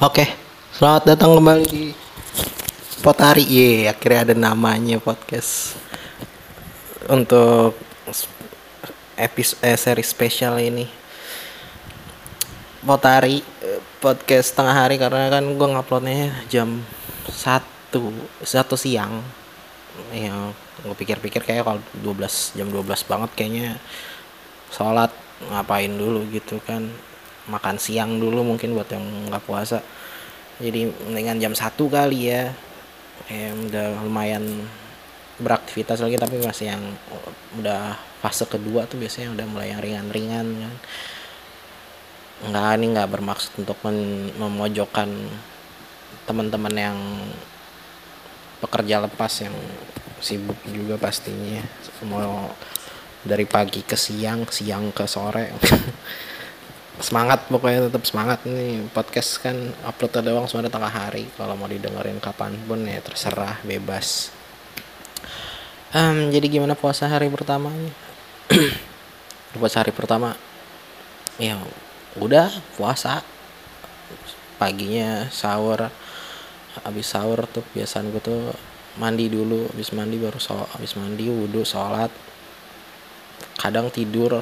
Oke, selamat datang kembali di Potari. Ye, akhirnya ada namanya podcast untuk episode eh, seri spesial ini. Potari eh, podcast tengah hari karena kan gue nguploadnya jam satu satu siang. Ya, gue pikir-pikir kayak kalau 12 jam 12 banget kayaknya sholat ngapain dulu gitu kan makan siang dulu mungkin buat yang nggak puasa. Jadi mendingan jam satu kali ya. Eh, udah lumayan beraktivitas lagi tapi masih yang udah fase kedua tuh biasanya udah mulai yang ringan-ringan kan. Nggak ini nggak bermaksud untuk mem memojokkan teman-teman yang pekerja lepas yang sibuk juga pastinya. Semua dari pagi ke siang siang ke sore semangat pokoknya tetap semangat. Nih podcast kan upload doang semua tengah hari. Kalau mau didengerin kapan pun ya terserah bebas. Um, jadi gimana puasa hari pertama puasa hari pertama ya udah puasa. Paginya sahur habis sahur tuh biasaan gue tuh mandi dulu. Habis mandi baru so habis mandi wudhu sholat. Kadang tidur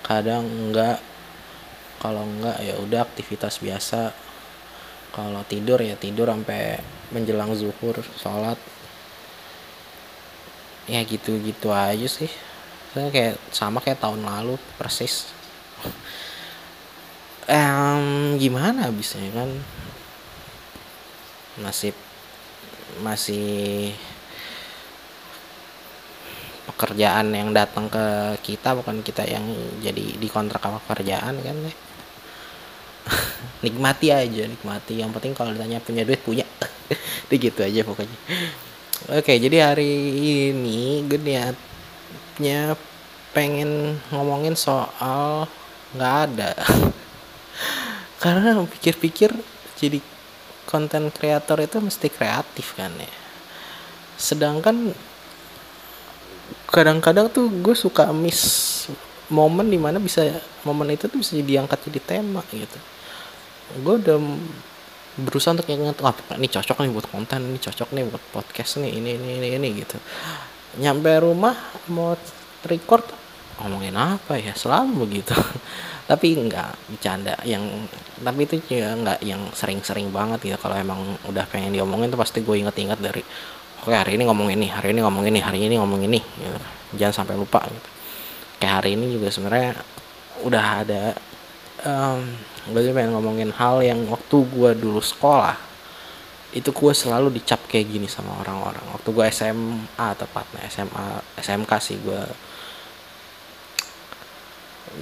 kadang enggak kalau enggak ya udah aktivitas biasa. Kalau tidur ya tidur sampai menjelang zuhur sholat. Ya gitu-gitu aja sih. Saya kayak sama kayak tahun lalu persis. Um, gimana abisnya kan? Nasib masih pekerjaan yang datang ke kita bukan kita yang jadi dikontrak sama pekerjaan kan deh nikmati aja nikmati. Yang penting kalau ditanya punya duit punya. Itu gitu aja pokoknya. Oke jadi hari ini gue niatnya pengen ngomongin soal nggak ada. Karena pikir-pikir jadi konten kreator itu mesti kreatif kan ya. Sedangkan kadang-kadang tuh gue suka miss momen di mana bisa momen itu tuh bisa diangkat jadi tema gitu. Gue udah berusaha untuk ingat wah ini cocok nih buat konten ini cocok nih buat podcast nih ini ini ini, ini gitu. Nyampe rumah mau record ngomongin apa ya? Selalu begitu. Tapi enggak bercanda. Yang tapi itu juga enggak yang sering-sering banget gitu. Kalau emang udah pengen diomongin tuh pasti gue inget-inget dari oke hari ini ngomong ini hari ini ngomong ini hari ini ngomong ini gitu. jangan sampai lupa gitu. Kayak hari ini juga sebenarnya udah ada um, gue pengen ngomongin hal yang waktu gue dulu sekolah itu gue selalu dicap kayak gini sama orang-orang. Waktu gue SMA tepatnya. SMA SMK sih gue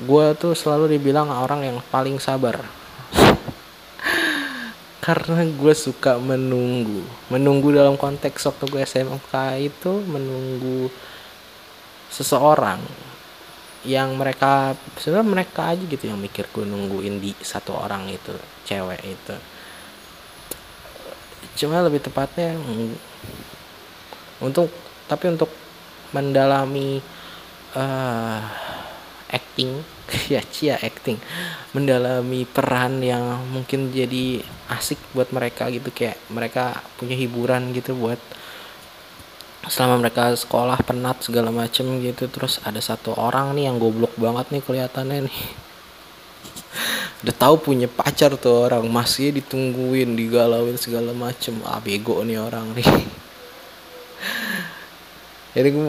gue tuh selalu dibilang orang yang paling sabar karena gue suka menunggu. Menunggu dalam konteks waktu gue SMK itu menunggu seseorang yang mereka sebenarnya mereka aja gitu yang mikir gue nungguin di satu orang itu cewek itu. Cuma lebih tepatnya untuk tapi untuk mendalami uh, acting. Ya cia acting. Mendalami peran yang mungkin jadi asik buat mereka gitu. Kayak mereka punya hiburan gitu buat selama mereka sekolah penat segala macem gitu. Terus ada satu orang nih yang goblok banget nih kelihatannya nih. Udah tahu punya pacar tuh orang. Masih ditungguin digalauin segala macem. Ah bego nih orang nih. Jadi gue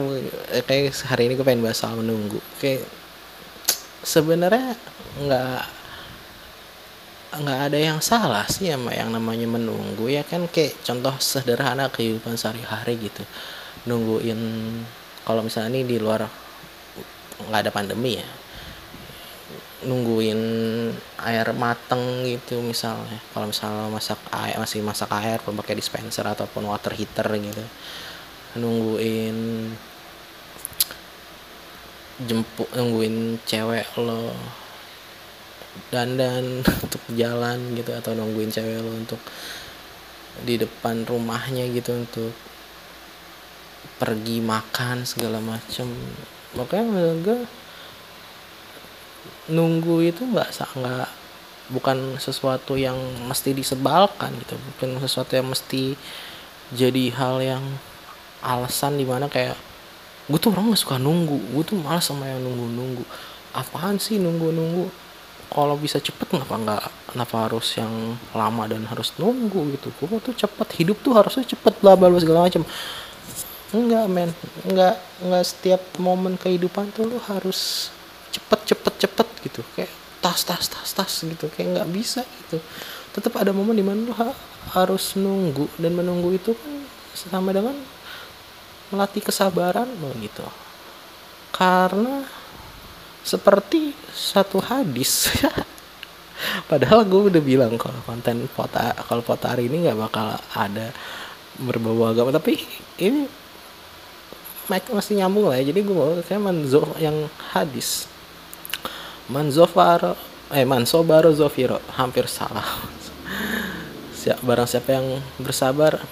kayak hari ini gue pengen bahas soal menunggu kayak sebenarnya nggak nggak ada yang salah sih sama yang namanya menunggu ya kan? Kayak contoh sederhana kehidupan sehari-hari gitu. Nungguin kalau misalnya ini di luar nggak ada pandemi ya nungguin air mateng gitu misalnya. Kalau misalnya masak air masih masak air pakai dispenser ataupun water heater gitu. Nungguin jemput nungguin cewek lo dandan untuk jalan gitu atau nungguin cewek lo untuk di depan rumahnya gitu untuk pergi makan segala macem. Makanya menurut gue nunggu itu nggak nggak bukan sesuatu yang mesti disebalkan gitu. Bukan sesuatu yang mesti jadi hal yang alasan di mana kayak gue tuh orang gak suka nunggu. Gue tuh malas sama yang nunggu nunggu apaan sih nunggu nunggu kalau bisa cepet kenapa nggak kenapa harus yang lama dan harus nunggu gitu? Gue tuh cepet. Hidup tuh harusnya cepet bla bla segala macam enggak men. Enggak enggak setiap momen kehidupan tuh lu harus cepet cepet cepet gitu. Kayak tas tas tas tas gitu. Kayak nggak bisa gitu. Tetap ada momen di mana lu ha harus nunggu. Dan menunggu itu kan sama dengan melatih kesabaran lo gitu. Karena seperti satu hadis padahal gue udah bilang kalau konten foto kalau foto hari ini nggak bakal ada berbau agama. Tapi ini masih nyambung lah ya. Jadi gue mau kayak manzo yang hadis. Manzofar eh mansobaro zofiro hampir salah. Siap barang siapa yang bersabar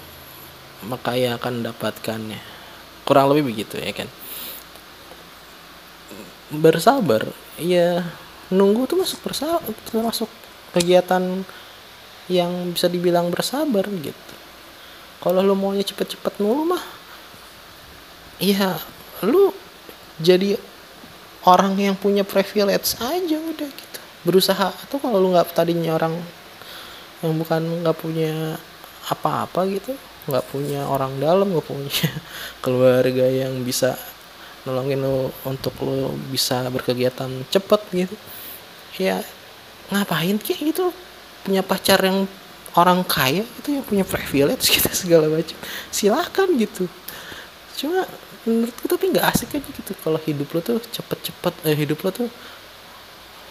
maka ia akan mendapatkannya kurang lebih begitu ya kan? Bersabar. Ya nunggu tuh masuk bersabar termasuk kegiatan yang bisa dibilang bersabar gitu. Kalau lu maunya cepet-cepet mulu mah iya lu jadi orang yang punya privilege aja udah gitu. Berusaha atau kalau lu nggak tadinya orang yang bukan nggak punya apa-apa gitu nggak punya orang dalam nggak punya keluarga yang bisa nolongin lu untuk lu bisa berkegiatan cepet gitu. Ya ngapain kayak gitu? Punya pacar yang orang kaya itu yang punya privilege gitu segala macam. Silahkan gitu. Cuma menurutku tapi nggak asik aja gitu kalau hidup lo tuh cepet-cepet eh, hidup lo tuh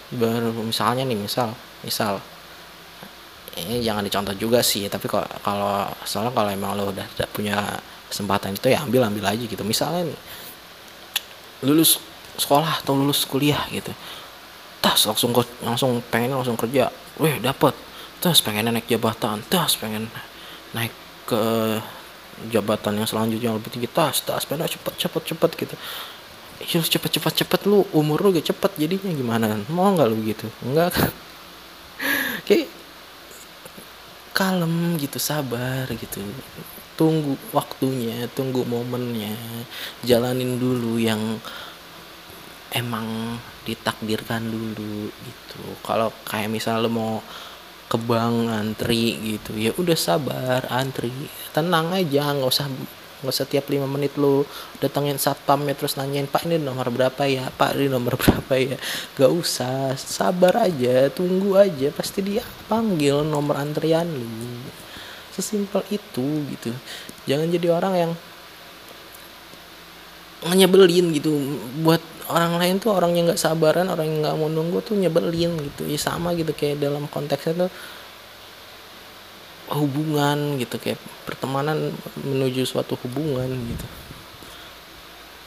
baru misalnya nih misal misal ini jangan dicontoh juga sih tapi kalau kalau soalnya kalau emang lo udah, udah punya kesempatan itu ya ambil ambil aja gitu. Misalnya nih lulus sekolah atau lulus kuliah gitu tas langsung langsung pengen langsung kerja weh dapet. Tas pengen naik jabatan tas pengen naik ke jabatan yang selanjutnya lebih tinggi tas tas sepeda cepet cepet cepet gitu. Ya cepet cepet cepet lu umur lu gak cepet jadinya gimana? Mau nggak lu gitu? Enggak kan? Kayak kalem gitu sabar gitu. Tunggu waktunya tunggu momennya. Jalanin dulu yang emang ditakdirkan dulu gitu. Kalau kayak misalnya lu mau ke bank antri gitu ya udah sabar antri. Tenang aja nggak usah nggak usah tiap lima menit lu datengin satpam ya terus nanyain pak ini nomor berapa ya? Pak ini nomor berapa ya? Gak usah sabar aja tunggu aja. Pasti dia panggil nomor antrian lu. Sesimpel itu gitu. Jangan jadi orang yang nyebelin gitu. Buat orang lain tuh orang yang nggak sabaran orang yang nggak mau nunggu tuh nyebelin gitu. Ya sama gitu kayak dalam konteksnya tuh hubungan gitu kayak pertemanan menuju suatu hubungan gitu.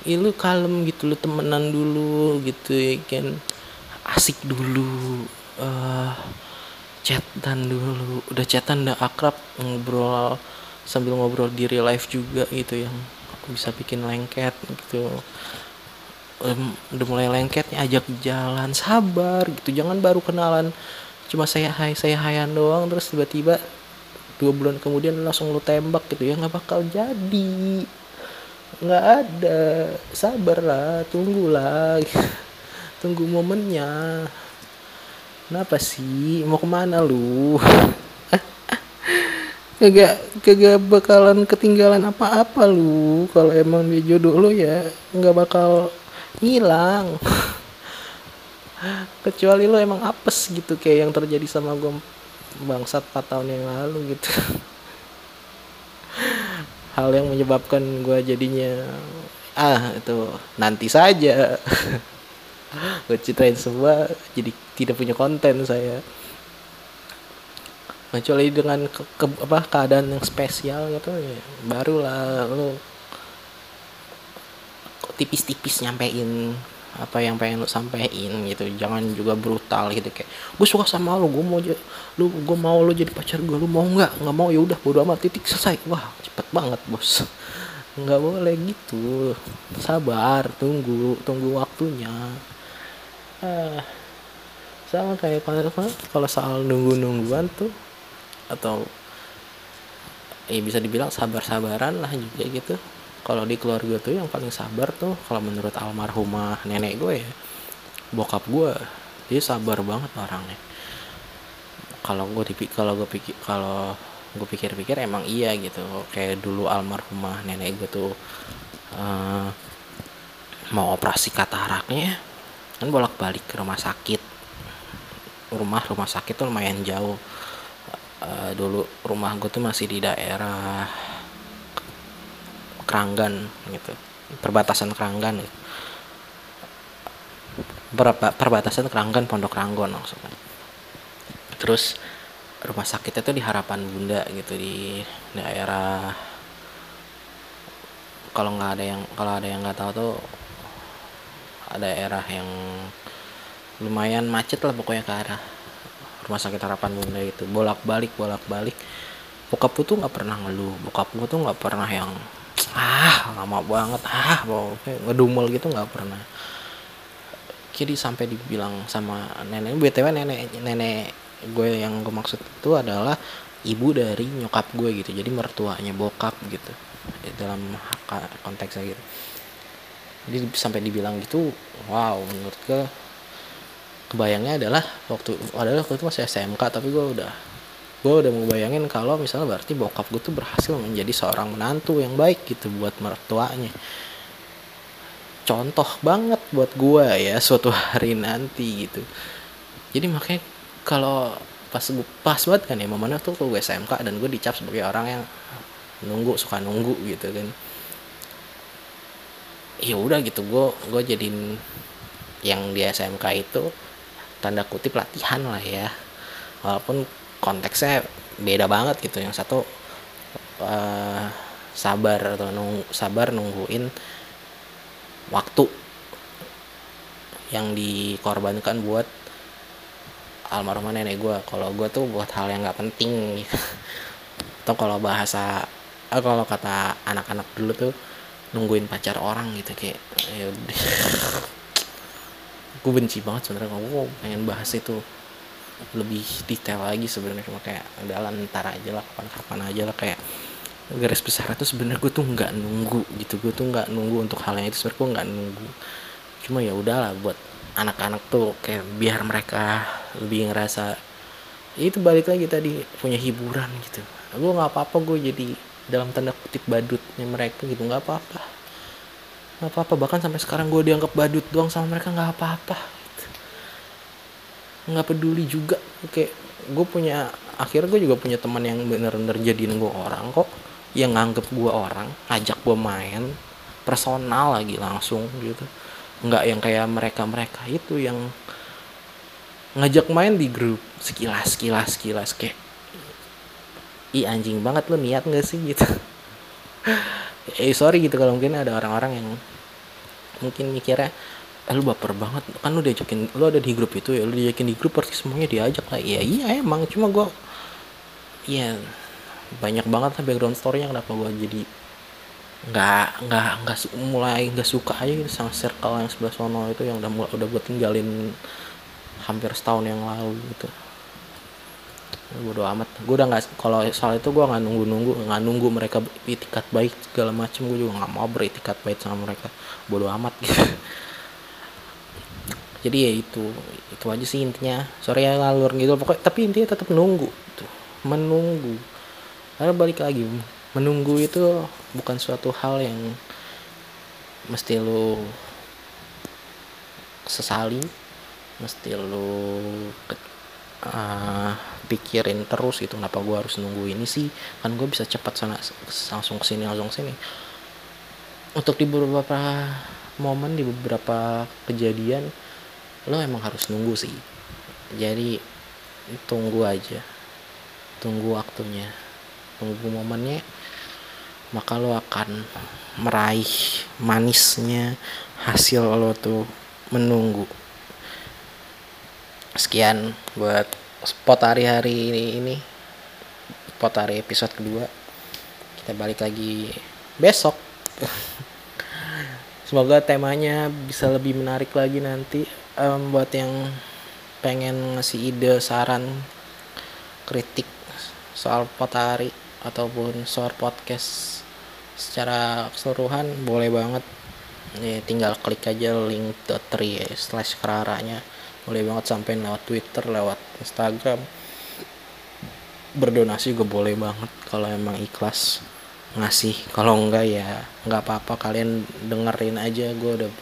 Ya, lu kalem gitu lu temenan dulu gitu ya kan asik dulu uh, chatan dulu. Udah chatan udah akrab ngobrol sambil ngobrol di real life juga gitu yang bisa bikin lengket gitu. Um, udah mulai lengketnya ajak jalan sabar gitu. Jangan baru kenalan cuma saya hai saya hayan doang terus tiba-tiba dua bulan kemudian langsung lu tembak gitu ya nggak bakal jadi. Nggak ada. Sabar lah tunggulah. Tunggu momennya. Kenapa sih? Mau ke mana lu? Kagak kagak bakalan ketinggalan apa-apa lu. Kalau emang dia jodoh lu ya nggak bakal hilang kecuali lu emang apes gitu kayak yang terjadi sama gue bangsat 4 tahun yang lalu gitu. Hal yang menyebabkan gue jadinya ah itu nanti saja. Gue ceritain semua jadi tidak punya konten saya. Kecuali dengan ke, ke, apa keadaan yang spesial gitu ya barulah lu tipis-tipis nyampein apa yang pengen lu sampein gitu. Jangan juga brutal gitu kayak gue suka sama lu gue mau lu gue mau lu jadi pacar gue lu mau nggak? Nggak mau. Ya udah bodo amat titik selesai. Wah cepet banget bos. Nggak boleh gitu. Sabar tunggu tunggu waktunya. Ah sama kayak kalau kalau soal nunggu nungguan tuh atau ya bisa dibilang sabar-sabaran lah juga gitu kalau di keluarga tuh yang paling sabar tuh kalau menurut almarhumah nenek gue ya bokap gue. Dia sabar banget orangnya. Kalau gue dipikir kalau gue pikir kalau gue pikir-pikir emang iya gitu. Kayak dulu almarhumah nenek gue tuh uh, mau operasi kataraknya kan bolak-balik ke rumah sakit. Rumah rumah sakit tuh lumayan jauh. Uh, dulu rumah gue tuh masih di daerah Keranggan gitu. Perbatasan Keranggan gitu. perbatasan Keranggan Pondok Ranggon maksudnya. Terus rumah sakitnya tuh di Harapan Bunda gitu di daerah kalau nggak ada yang kalau ada yang nggak tahu tuh ada daerah yang lumayan macet lah pokoknya ke arah rumah sakit harapan bunda itu. Bolak balik bolak balik bokap tuh nggak pernah ngeluh bokap gue tuh nggak pernah yang ah lama banget. Ah mau ngedumel gitu nggak pernah. Jadi sampai dibilang sama nenek btw nenek nenek gue yang gue maksud itu adalah ibu dari nyokap gue gitu. Jadi mertuanya bokap gitu. Dalam konteksnya gitu. Jadi sampai dibilang gitu wow menurut gue kebayangnya adalah waktu adalah waktu itu masih SMK tapi gue udah gue udah mau bayangin kalau misalnya berarti bokap gue tuh berhasil menjadi seorang menantu yang baik gitu buat mertuanya. Contoh banget buat gue ya suatu hari nanti gitu. Jadi makanya kalau pas pas banget kan ya momennya tuh gue SMK dan gue dicap sebagai orang yang nunggu suka nunggu gitu kan. Ya udah gitu gue gue jadiin yang di SMK itu tanda kutip latihan lah ya. Walaupun konteksnya beda banget gitu. Yang satu uh, sabar atau nung, sabar nungguin waktu yang dikorbankan buat almarhumah nenek gue kalau gue tuh buat hal yang nggak penting gitu. atau kalau bahasa eh, kalau kata anak-anak dulu tuh nungguin pacar orang gitu kayak ya gue benci banget sebenarnya gue pengen bahas itu lebih detail lagi sebenarnya. Cuma kayak adalah ntar aja lah kapan-kapan aja lah. Kayak garis besar itu sebenarnya gue tuh nggak nunggu gitu. Gue tuh nggak nunggu untuk hal yang itu. Sebenarnya gue nggak nunggu. Cuma ya udahlah buat anak-anak tuh kayak biar mereka lebih ngerasa ya itu balik lagi tadi punya hiburan gitu. Gue nggak apa-apa gue jadi dalam tanda kutip badutnya mereka gitu. Nggak apa-apa. Nggak apa-apa. Bahkan sampai sekarang gue dianggap badut doang sama mereka. Nggak apa-apa nggak peduli juga. Kayak gue punya akhirnya gue juga punya teman yang bener-bener jadiin gue orang kok. Yang nganggep gue orang ngajak gue main personal lagi langsung gitu. Nggak yang kayak mereka mereka itu yang ngajak main di grup sekilas sekilas sekilas. Kayak i anjing banget lu niat gak sih? Gitu. Eh sorry gitu kalau mungkin ada orang-orang yang mungkin mikirnya eh, lu baper banget. Kan lu diajakin lu ada di grup itu ya lu diajakin di grup pasti semuanya diajak lah. Ya iya emang. Cuma gue ya banyak banget lah background storynya kenapa gue jadi nggak nggak nggak mulai nggak suka aja gitu sama circle yang sebelah sono itu yang udah udah gue tinggalin hampir setahun yang lalu gitu. Bodo amat. Gue udah nggak kalau soal itu gue nggak nunggu nunggu nggak nunggu mereka itikat baik segala macem. Gue juga nggak mau beritikat baik sama mereka. Bodo amat. gitu jadi ya itu itu aja sih intinya. Sorry ya ngalur gitu pokoknya tapi intinya tetap nunggu tuh menunggu. Karena balik lagi menunggu itu bukan suatu hal yang mesti lo sesali mesti lo uh, pikirin terus gitu kenapa gue harus nunggu ini sih? Kan gue bisa cepat sana langsung ke sini langsung sini. Untuk di beberapa momen di beberapa kejadian lo emang harus nunggu sih. Jadi tunggu aja. Tunggu waktunya. Tunggu momennya maka lo akan meraih manisnya hasil lo tuh menunggu. Sekian buat spot hari-hari ini, ini. Spot hari episode kedua. Kita balik lagi besok. Semoga temanya bisa lebih menarik lagi nanti um, buat yang pengen ngasih ide saran kritik soal potari ataupun soal podcast secara keseluruhan boleh banget. Ya tinggal klik aja link tri slash keraranya boleh banget sampai lewat twitter lewat instagram. Berdonasi juga boleh banget kalau emang ikhlas ngasih. Kalau enggak ya nggak apa-apa. Kalian dengerin aja gue udah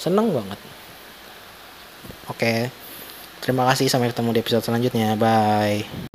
seneng banget oke. Terima kasih sampai ketemu di episode selanjutnya. Bye